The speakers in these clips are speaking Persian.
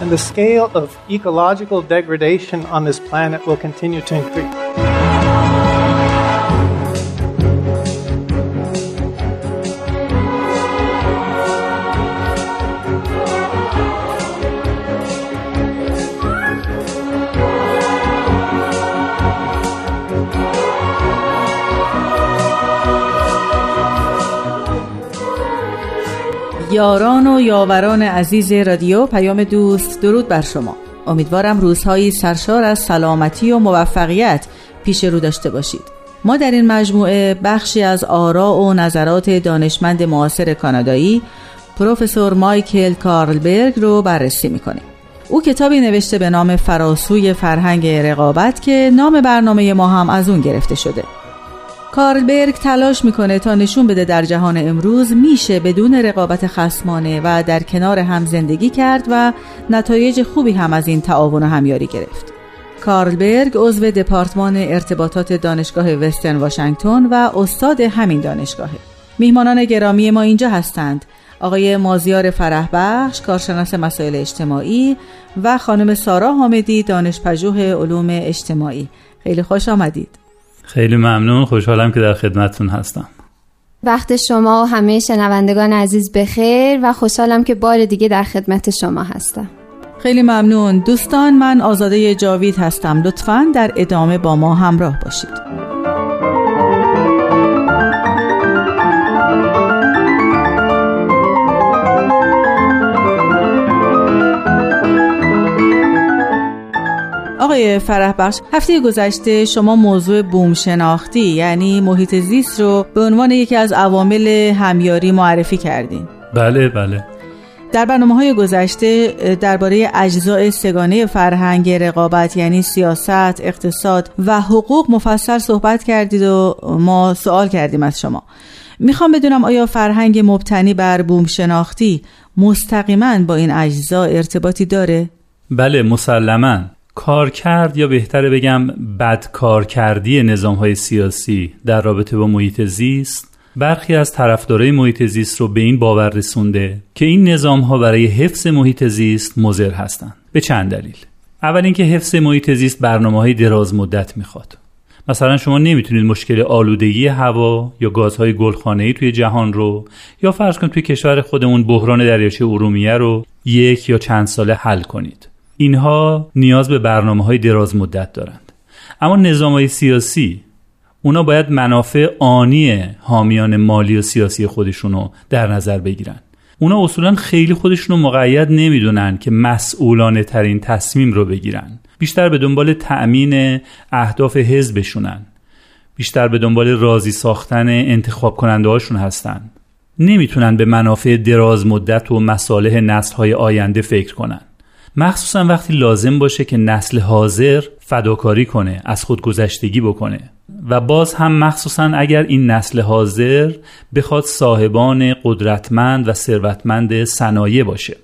and the scale of ecological degradation on this planet will continue to increase. یاران و یاوران عزیز رادیو پیام دوست درود بر شما. امیدوارم روزهایی سرشار از سلامتی و موفقیت پیش رو داشته باشید. ما در این مجموعه بخشی از آرا و نظرات دانشمند معاصر کانادایی پروفسور مایکل کارلبرگ رو بررسی می‌کنیم. او کتابی نوشته به نام فراسوی فرهنگ رقابت که نام برنامه ما هم از اون گرفته شده. کارلبرگ تلاش می‌کنه تا نشون بده در جهان امروز میشه بدون رقابت خسمانه و در کنار هم زندگی کرد و نتایج خوبی هم از این تعاون و همیاری گرفت. کارلبرگ عضو دپارتمان ارتباطات دانشگاه وسترن واشنگتن و استاد همین دانشگاهه. میهمانان گرامی ما اینجا هستند. آقای مازیار فرحبخش کارشناس مسائل اجتماعی و خانم سارا حامدی دانشپژوه علوم اجتماعی. خیلی خوش آمدید. خیلی ممنون. خوشحالم که در خدمتتون هستم. وقت شما و همه شنوندگان عزیز بخیر و خوشحالم که بار دیگه در خدمت شما هستم. خیلی ممنون. دوستان من آزاده جاوید هستم. لطفا در ادامه با ما همراه باشید. آقای فرح بخش هفته گذشته شما موضوع بوم شناختی یعنی محیط زیست رو به عنوان یکی از عوامل همیاری معرفی کردین. بله بله. در برنامه های گذشته درباره اجزای سگانه فرهنگ رقابت یعنی سیاست، اقتصاد و حقوق مفصل صحبت کردید و ما سوال کردیم از شما. می‌خوام بدونم آیا فرهنگ مبتنی بر بوم شناختی مستقیما با این اجزا ارتباطی داره؟ بله مسلما. کار کرد یا بهتره بگم بد کار کردی نظام های سیاسی در رابطه با محیط زیست؟ برخی از طرفدارای محیط زیست رو به این باور رسونده که این نظام ها برای حفظ محیط زیست مضر هستند. به چند دلیل. اول اینکه حفظ محیط زیست برنامه های دراز مدت می‌خواد. مثلا شما نمی‌تونید مشکل آلودگی هوا یا گازهای گلخانه‌ای توی جهان رو یا فرض کنید توی کشور خودمون بحران دریاچه ارومیه رو یک یا چند ساله حل کنید. اینها نیاز به برنامه های دراز مدت دارند. اما نظام های سیاسی اونا باید منافع آنی حامیان مالی و سیاسی خودشونو در نظر بگیرن. اونا اصولا خیلی خودشونو مقید نمی‌دونن که مسئولانه ترین تصمیم رو بگیرن. بیشتر به دنبال تأمین اهداف حزبشونن. بیشتر به دنبال راضی ساختن انتخاب کننده هاشون هستن. نمی‌تونن به منافع دراز مدت و مصالح نسل های آینده فکر کنن. مخصوصا وقتی لازم باشه که نسل حاضر فداکاری کنه از خود گذشتگی بکنه. و باز هم مخصوصا اگر این نسل حاضر بخواد صاحبان قدرتمند و ثروتمند صنایع باشه.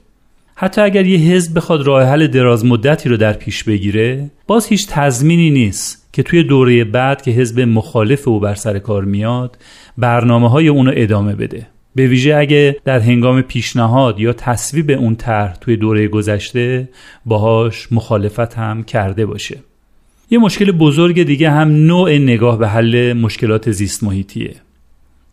حتی اگر یه حزب بخواد راه حل دراز مدتی رو در پیش بگیره باز هیچ تضمینی نیست که توی دوره بعد که حزب مخالف او بر سر کار میاد برنامه های اونو ادامه بده. به ویژه اگه در هنگام پیشنهاد یا تصویب اون طرح توی دوره گذشته باهاش مخالفت هم کرده باشه. یه مشکل بزرگ دیگه هم نوع نگاه به حل مشکلات زیست محیطیه.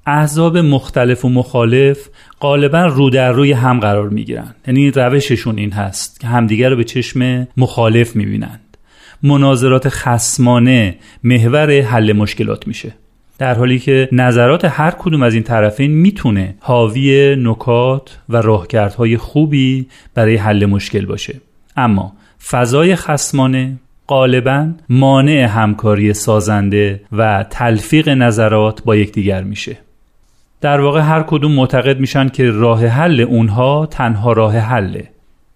احزاب مختلف و مخالف غالبا رو در روی هم قرار می‌گیرن. یعنی روششون این هست که همدیگر رو به چشم مخالف می‌بینند. مناظرات خسمانه محور حل مشکلات میشه. در حالی که نظرات هر کدوم از این طرفین می‌تونه حاوی نکات و راهکردهای خوبی برای حل مشکل باشه. اما فضای خسمانه غالبا مانع همکاری سازنده و تلفیق نظرات با یکدیگر میشه. در واقع هر کدوم معتقد میشن که راه حل اونها تنها راه حله.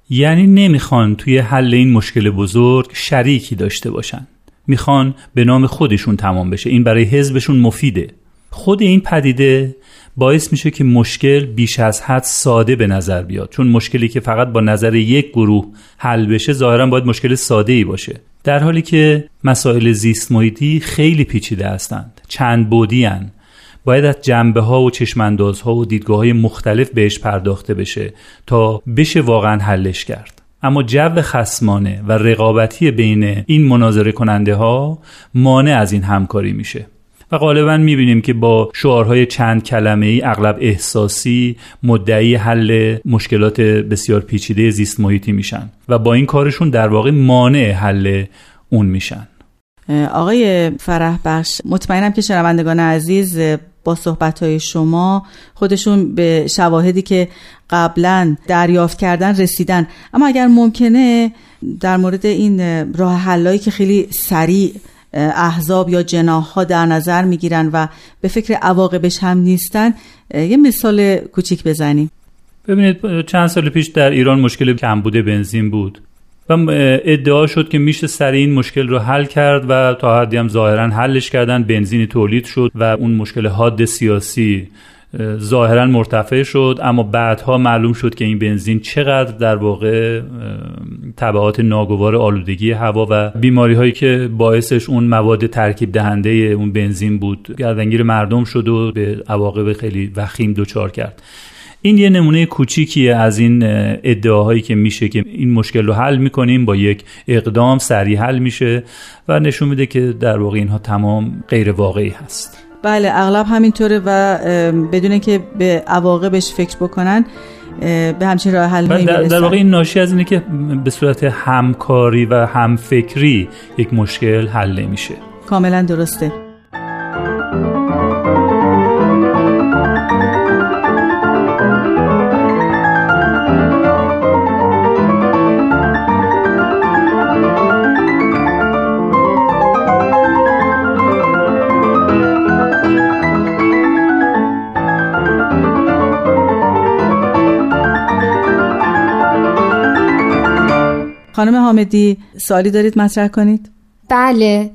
یعنی نمی‌خوان توی حل این مشکل بزرگ شریکی داشته باشن. می‌خوان به نام خودشون تمام بشه. این برای حزبشون مفیده. خود این پدیده باعث میشه که مشکل بیش از حد ساده به نظر بیاد. چون مشکلی که فقط با نظر یک گروه حل بشه ظاهرا باید مشکل ساده ای باشه. در حالی که مسائل زیست محیطی خیلی پیچیده هستند. چند بودی هن. باید از جنبه ها و چشمانداز ها و دیدگاه های مختلف بهش پرداخته بشه تا بشه واقعا حلش کرد. اما جو خسمانه و رقابتی بین این مناظره کننده ها مانع از این همکاری میشه. و غالبا می‌بینیم که با شعارهای چند کلمه ای اغلب احساسی مدعی حل مشکلات بسیار پیچیده زیست محیطی میشن و با این کارشون در واقع مانع حل اون میشن. آقای فرح بخش مطمئنم که شنوندگان عزیز با صحبت های شما خودشون به شواهدی که قبلا دریافت کردن رسیدن. اما اگر ممکنه در مورد این راه حلایی که خیلی سریع احزاب یا جناح ها در نظر می‌گیرن و به فکر عواقبش هم نیستن یه مثال کوچیک بزنیم. ببینید چند سال پیش در ایران مشکل کمبود بنزین بود. و ادعا شد که میشه سریع این مشکل رو حل کرد و تا حدی هم ظاهرا حلش کردن. بنزینی تولید شد و اون مشکل حاد سیاسی ظاهرا مرتفع شد. اما بعدها معلوم شد که این بنزین چقدر در واقع طبعات ناگوار آلودگی هوا و بیماری هایی که باعثش اون مواد ترکیب دهنده اون بنزین بود گردنگیر مردم شد و به عواقب خیلی وخیم دچار کرد. این یه نمونه کوچیکیه از این ادعاهایی که میشه که این مشکل رو حل می‌کنیم. با یک اقدام سریع حل میشه و نشون میده که در واقع اینها تمام غیر واقعی هست. بله اغلب همینطوره و بدون که به عواقبش فکر بکنن به همچین راه حل در, در واقع این ناشی از اینه که به صورت همکاری و همفکری یک مشکل حل نمیشه. کاملا درسته. خانم حامدی سوالی دارید مطرح کنید؟ بله.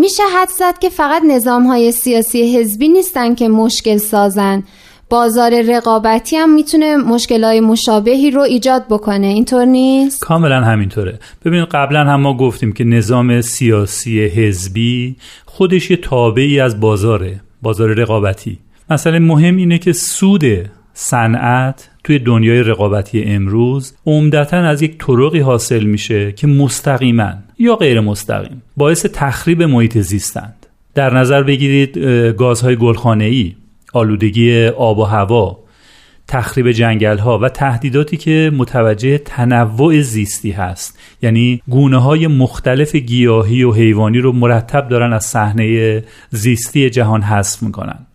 میشه حد زد که فقط نظام های سیاسی حزبی نیستن که مشکل سازن. بازار رقابتی هم می‌تونه مشکل های مشابهی رو ایجاد بکنه. اینطور نیست؟ کاملا همینطوره. ببینید قبلا هم ما گفتیم که نظام سیاسی حزبی خودش یه تابعی از بازاره بازار رقابتی. مثلا مهم اینه که سود صنعت توی دنیای رقابتی امروز عمدتا از یک طرقی حاصل میشه که مستقیما یا غیر مستقیم باعث تخریب محیط زیستند. در نظر بگیرید گازهای گلخانه‌ای آلودگی آب و هوا تخریب جنگل ها و تهدیداتی که متوجه تنوع زیستی هست. یعنی گونه های مختلف گیاهی و حیوانی رو مرتب دارن از صحنه زیستی جهان حذف می‌کنن.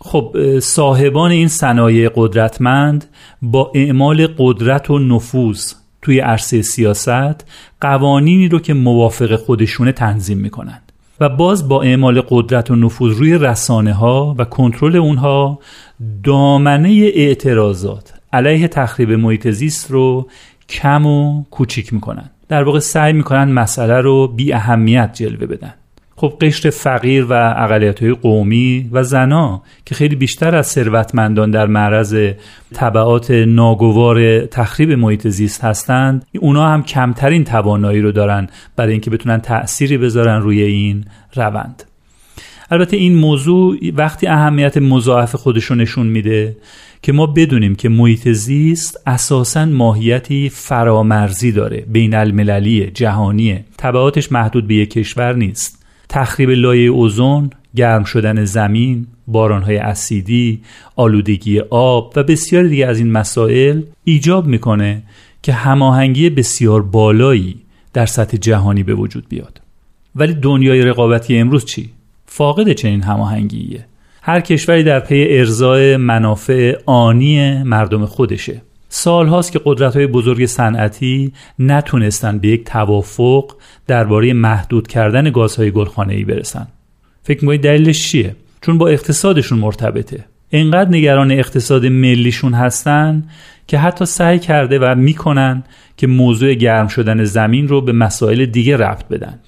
خب صاحبان این صنایع قدرتمند با اعمال قدرت و نفوذ توی عرصه سیاست قوانینی رو که موافق خودشونه تنظیم می‌کنند. و باز با اعمال قدرت و نفوذ روی رسانه ها و کنترل اونها دامنه اعتراضات علیه تخریب محیط زیست رو کم و کوچیک می‌کنن در واقع سعی می‌کنن مسئله رو بی اهمیت جلوه بدن. خب قشر فقیر و اقلیت های قومی و زنا که خیلی بیشتر از ثروتمندان در معرض طبعات ناگوار تخریب محیط زیست هستند اونا هم کمترین توانایی رو دارن برای اینکه بتونن تأثیری بذارن روی این روند. البته این موضوع وقتی اهمیت مضاعف خودش رو نشون میده که ما بدونیم که محیط زیست اساسا ماهیتی فرامرزی داره بین المللی جهانیه طبعاتش محدود به یک کشور نیست. تخریب لایه اوزون، گرم شدن زمین، بارانهای اسیدی، آلودگی آب و بسیاری دیگه از این مسائل ایجاب می‌کنه که هماهنگی بسیار بالایی در سطح جهانی به وجود بیاد. ولی دنیای رقابتی امروز چی؟ فاقد چنین هماهنگیه. هر کشوری در پی ارزای منافع آنی مردم خودشه. سال هاست که قدرت های بزرگ صنعتی نتونستن به یک توافق درباره محدود کردن گازهای ای برسن. فکر می‌کنید دلیلش چیه؟ چون با اقتصادشون مرتبطه. انقدر نگران اقتصاد ملیشون هستن که حتی سعی کرده و می‌کنن که موضوع گرم شدن زمین رو به مسائل دیگه ربط بدن.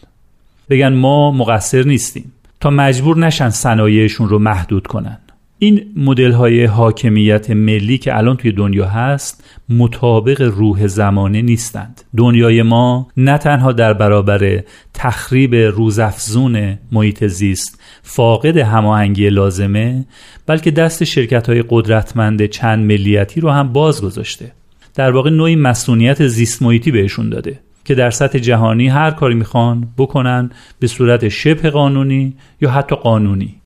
بگن ما مقصر نیستیم. تا مجبور نشن صنایعشون رو محدود کنن. این مدل های حاکمیت ملی که الان توی دنیا هست مطابق روح زمانه نیستند. دنیای ما نه تنها در برابر تخریب روزافزون محیط زیست فاقد هماهنگی لازمه بلکه دست شرکت های قدرتمند چند ملیتی رو هم باز گذاشته. در واقع نوعی مسئولیت زیست محیطی بهشون داده که در سطح جهانی هر کاری می‌خوان بکنن به صورت شبه قانونی یا حتی قانونی.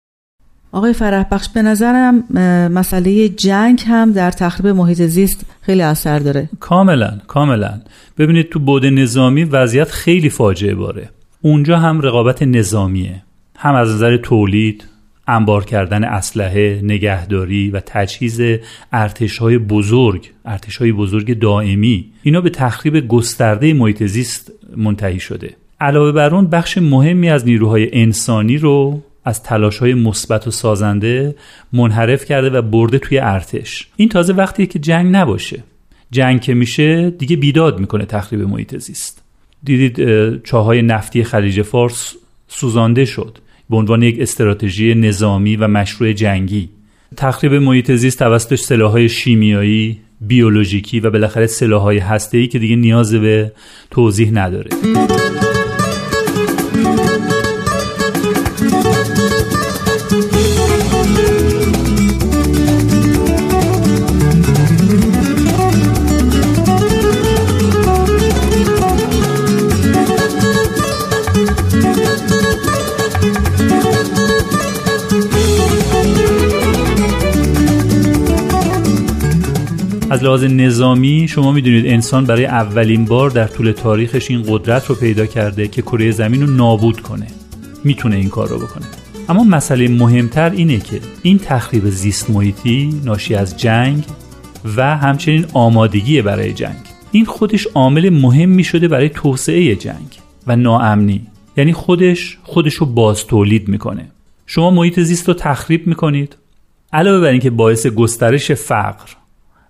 آقای فرح بخش به نظرم مسئله جنگ هم در تخریب محیط زیست خیلی اثر داره. کاملا کاملا. ببینید تو بود نظامی وضعیت خیلی فاجعه باره. اونجا هم رقابت نظامیه. هم از نظر تولید انبار کردن اسلحه، نگهداری و تجهیز ارتش های بزرگ، ارتش های بزرگ دائمی. اینا به تخریب گسترده محیط زیست منتهی شده. علاوه بر اون بخش مهمی از نیروهای انسانی رو از تلاش های مثبت و سازنده منحرف کرده و برده توی ارتش. این تازه وقتی که جنگ نباشه. جنگ که میشه دیگه بیداد می‌کنه تخریب محیط زیست. دیدید چاهای نفتی خلیج فارس سوزانده شد به عنوان یک استراتژی نظامی و مشروع جنگی. تخریب محیط زیست توسط سلاحهای شیمیایی بیولوژیکی و بالاخره سلاحهای هسته‌ای که دیگه نیاز به توضیح نداره. لحاظ نظامی شما می‌دونید انسان برای اولین بار در طول تاریخش این قدرت رو پیدا کرده که کره زمین رو نابود کنه. می‌تونه این کار رو بکنه. اما مسئله مهمتر اینه که این تخریب زیست محیطی ناشی از جنگ و همچنین آمادگی برای جنگ. این خودش عامل مهمی شده برای توسعه جنگ و ناامنی. یعنی خودش خودش رو باز تولید می‌کنه. شما محیط زیست رو تخریب می‌کنید. علاوه بر اینکه باعث گسترش فقر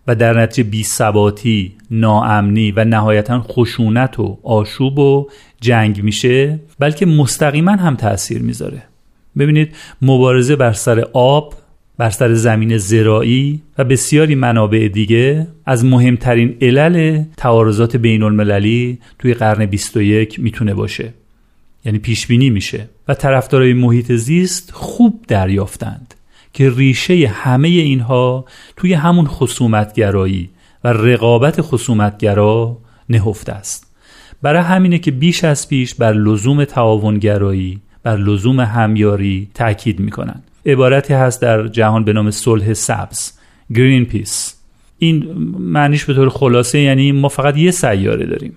و در نتیجه بیثباتی، ناامنی و نهایتا خشونت و آشوب و جنگ میشه بلکه مستقیما هم تاثیر می‌ذاره. ببینید مبارزه بر سر آب بر سر زمین زراعی و بسیاری منابع دیگه از مهمترین علل تعارضات بین المللی توی قرن 21 می‌تونه باشه. یعنی پیش بینی میشه و طرفدارای محیط زیست خوب دریافتند. که ریشه همه اینها توی همون خصومتگرایی و رقابت خصومتگرا نهفته است. برای همینه که بیش از پیش بر لزوم تعاونگرایی بر لزوم همیاری تاکید می‌کنن عبارتی هست در جهان به نام صلح سبز گرین پیس این معنیش به طور خلاصه یعنی ما فقط یه سیاره داریم.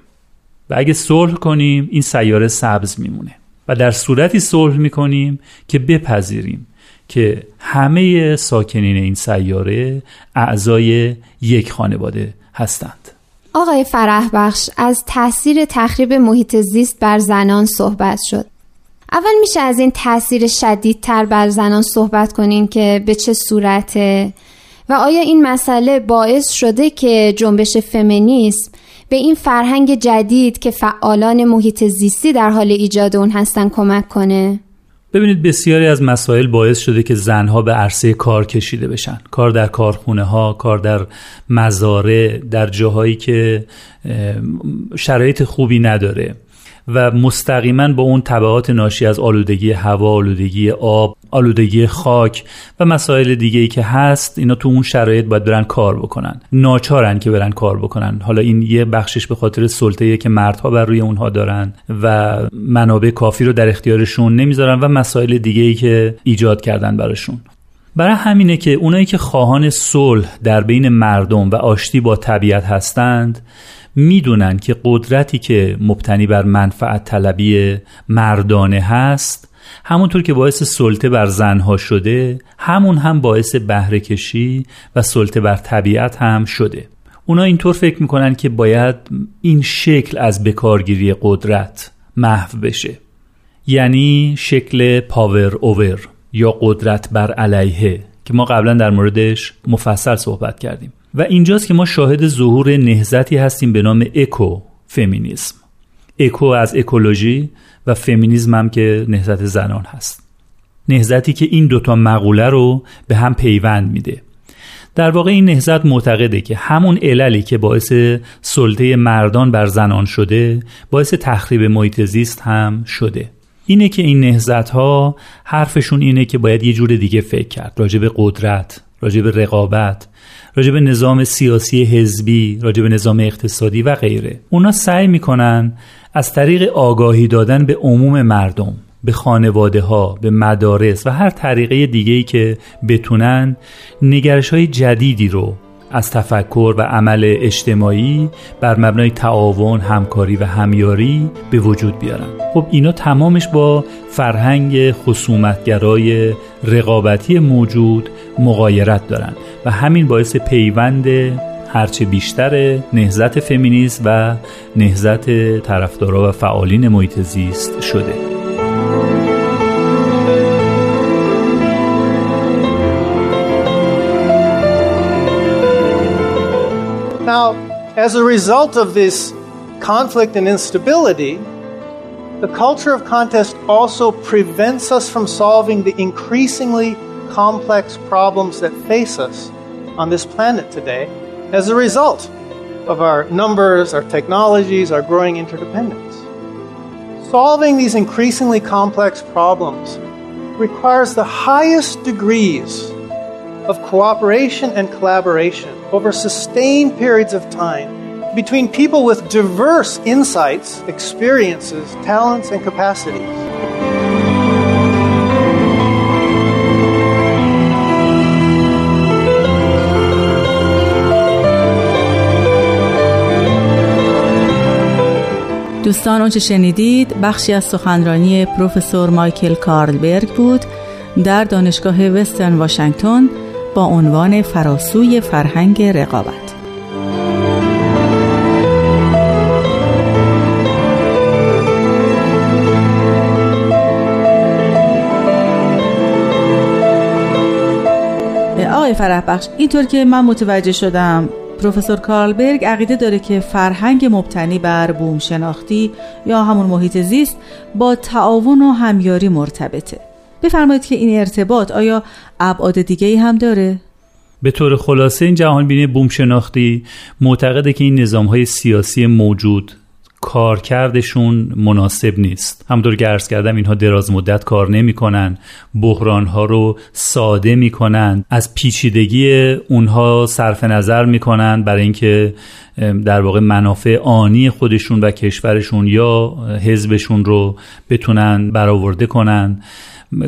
و اگه صلح کنیم این سیاره سبز میمونه. و در صورتی صلح می‌کنیم که بپذیریم. که همه ساکنین این سیاره اعضای یک خانواده هستند آقای فرح بخش از تاثیر تخریب محیط زیست بر زنان صحبت شد اول میشه از این تاثیر شدیدتر بر زنان صحبت کنین که به چه صورته و آیا این مسئله باعث شده که جنبش فمینیسم به این فرهنگ جدید که فعالان محیط زیستی در حال ایجاد اون هستن کمک کنه؟ ببینید بسیاری از مسائل باعث شده که زنها به عرصه کار کشیده بشن. کار در کارخونه ها کار در مزارع در جاهایی که شرایط خوبی نداره. و مستقیما با اون طبعات ناشی از آلودگی هوا، آلودگی آب، آلودگی خاک و مسائل دیگه ای که هست اینا تو اون شرایط باید برن کار بکنن. ناچارن که برن کار بکنن. حالا این یه بخشش به خاطر سلطه که مردها بر روی اونها دارن و منابع کافی رو در اختیارشون نمی‌ذارن و مسائل دیگه ای که ایجاد کردن براشون. برای همینه که اونایی که خواهان صلح در بین مردم و آشتی با طبیعت هستند می‌دونن که قدرتی که مبتنی بر منفعت طلبی مردانه هست همونطور که باعث سلطه بر زنها شده همون هم باعث بهره کشی و سلطه بر طبیعت هم شده. اونا اینطور فکر می‌کنن که باید این شکل از بکارگیری قدرت محو بشه. یعنی شکل پاور اوور یا قدرت بر علیه که ما قبلا در موردش مفصل صحبت کردیم. و اینجاست که ما شاهد ظهور نهزتی هستیم به نام اکو فمینیسم اکو از اکولوژی و فمینیزم هم که نهزت زنان هست. نهزتی که این دوتا مقوله رو به هم پیوند میده. در واقع این نهزت معتقده که همون عللی که باعث سلطه مردان بر زنان شده باعث تخریب محیط زیست هم شده. اینه که این نهزت ها حرفشون اینه که باید یه جور دیگه فکر کرد. راجع به قدرت راجع به رقابت راجع نظام سیاسی حزبی راجع نظام اقتصادی و غیره. اونا سعی می‌کنن از طریق آگاهی دادن به عموم مردم به خانواده ها به مدارس و هر طریقه دیگه که بتونن نگرش های جدیدی رو از تفکر و عمل اجتماعی بر مبنای تعاون، همکاری و همیاری به وجود بیارن. خب اینا تمامش با فرهنگ خصومتگرای رقابتی موجود مقایرت دارن و همین باعث پیوند هرچه بیشتر نهزت فمینیست و نهزت طرفدارا و فعالین محیط زیست شده. Now, as a result of this conflict and instability, the culture of contest also prevents us from solving the increasingly complex problems that face us on this planet today as a result of our numbers, our technologies, our growing interdependence. Solving these increasingly complex problems requires the highest degrees of cooperation and collaboration over sustained periods of time between people with diverse insights, experiences, talents, and capacities. دوستان اونچه شنیدید بخشی از سخنرانی پروفسور مایکل کارلبرگ بود در دانشگاه وسترن واشنگتن با عنوان فراسوی فرهنگ رقابت. آقای فرح بخش اینطور که من متوجه شدم پروفسور کارلبرگ عقیده داره که فرهنگ مبتنی بر بوم شناختی یا همون محیط زیست با تعاون و همیاری مرتبطه. بفرمایید که این ارتباط آیا ابعاد دیگه ای هم داره؟ به طور خلاصه این جهان بینی بوم شناختی معتقده که این نظام های سیاسی موجود کارکردشون مناسب نیست همطور که عرض کردم اینها دراز مدت کار نمی‌کنن بحران ها رو ساده می‌کنن از پیچیدگی اونها صرف نظر می‌کنن برای اینکه در واقع منافع آنی خودشون و کشورشون یا حزبشون رو بتونن برآورده کنن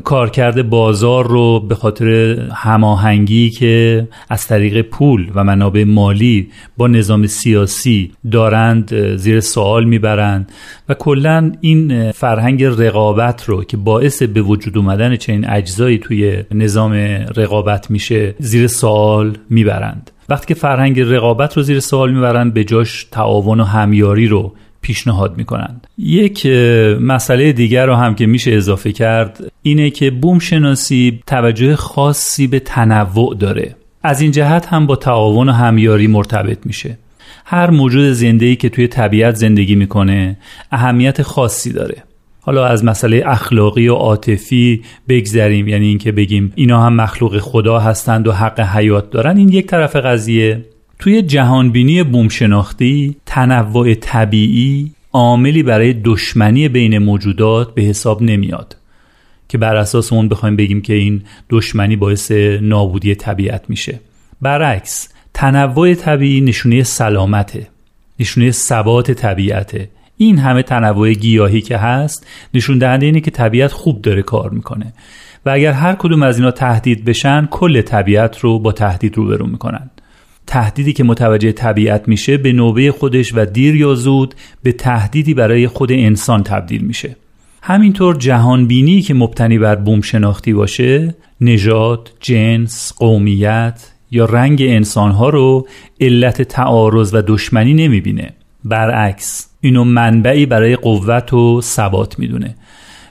کارکرد بازار رو به خاطر هماهنگی که از طریق پول و منابع مالی با نظام سیاسی دارند زیر سوال می‌برند و کلا این فرهنگ رقابت رو که باعث به وجود اومدن چنین اجزایی توی نظام رقابت میشه زیر سوال می‌برند. وقتی که فرهنگ رقابت رو زیر سوال می‌برند به جاش تعاون و همیاری رو پیشنهاد می‌کنند. یک مسئله دیگر رو هم که میشه اضافه کرد اینه که بوم شناسی توجه خاصی به تنوع داره. از این جهت هم با تعاون و همیاری مرتبط میشه. هر موجود زنده‌ای که توی طبیعت زندگی می‌کنه اهمیت خاصی داره. حالا از مسئله اخلاقی و عاطفی بگذریم یعنی اینکه بگیم اینا هم مخلوق خدا هستند و حق حیات دارن. این یک طرف قضیه. توی جهانبینی بومشناختی تنوع طبیعی عاملی برای دشمنی بین موجودات به حساب نمیاد که بر اساس اون بخوایم بگیم که این دشمنی باعث نابودی طبیعت میشه. برعکس تنوع طبیعی نشونه سلامته نشونه ثبات طبیعته. این همه تنوع گیاهی که هست نشون دهنده اینه که طبیعت خوب داره کار می‌کنه و اگر هر کدوم از اینا تهدید بشن کل طبیعت رو با تهدید روبرو می‌کنن. تهدیدی که متوجه طبیعت میشه به نوبه خودش و دیر یا زود به تهدیدی برای خود انسان تبدیل میشه. همینطور جهانبینی که مبتنی بر بوم شناختی باشه نژاد، جنس، قومیت یا رنگ انسانها رو علت تعارض و دشمنی نمی‌بینه. برعکس اینو منبعی برای قوت و ثبات می‌دونه.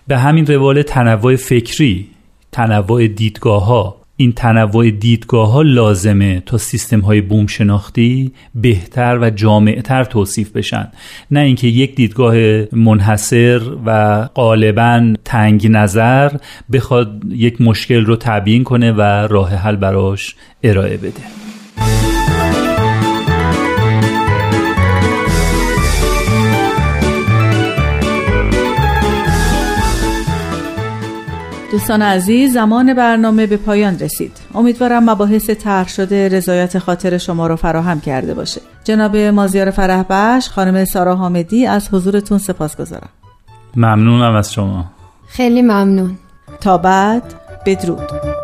به همین روال تنوع فکری تنوع دیدگاه ها این تنوع دیدگاه ها لازمه تا سیستم های بوم شناختی بهتر و جامعتر توصیف بشن. نه اینکه یک دیدگاه منحصر و غالبا تنگ نظر بخواد یک مشکل رو تبیین کنه و راه حل براش ارائه بده. دوستان عزیز زمان برنامه به پایان رسید. امیدوارم مباحث طرح شده رضایت خاطر شما رو فراهم کرده باشه. جناب مازیار فرح بخش خانم سارا حامدی از حضورتون سپاس گذارم ممنونم از شما. خیلی ممنون. تا بعد بدرود.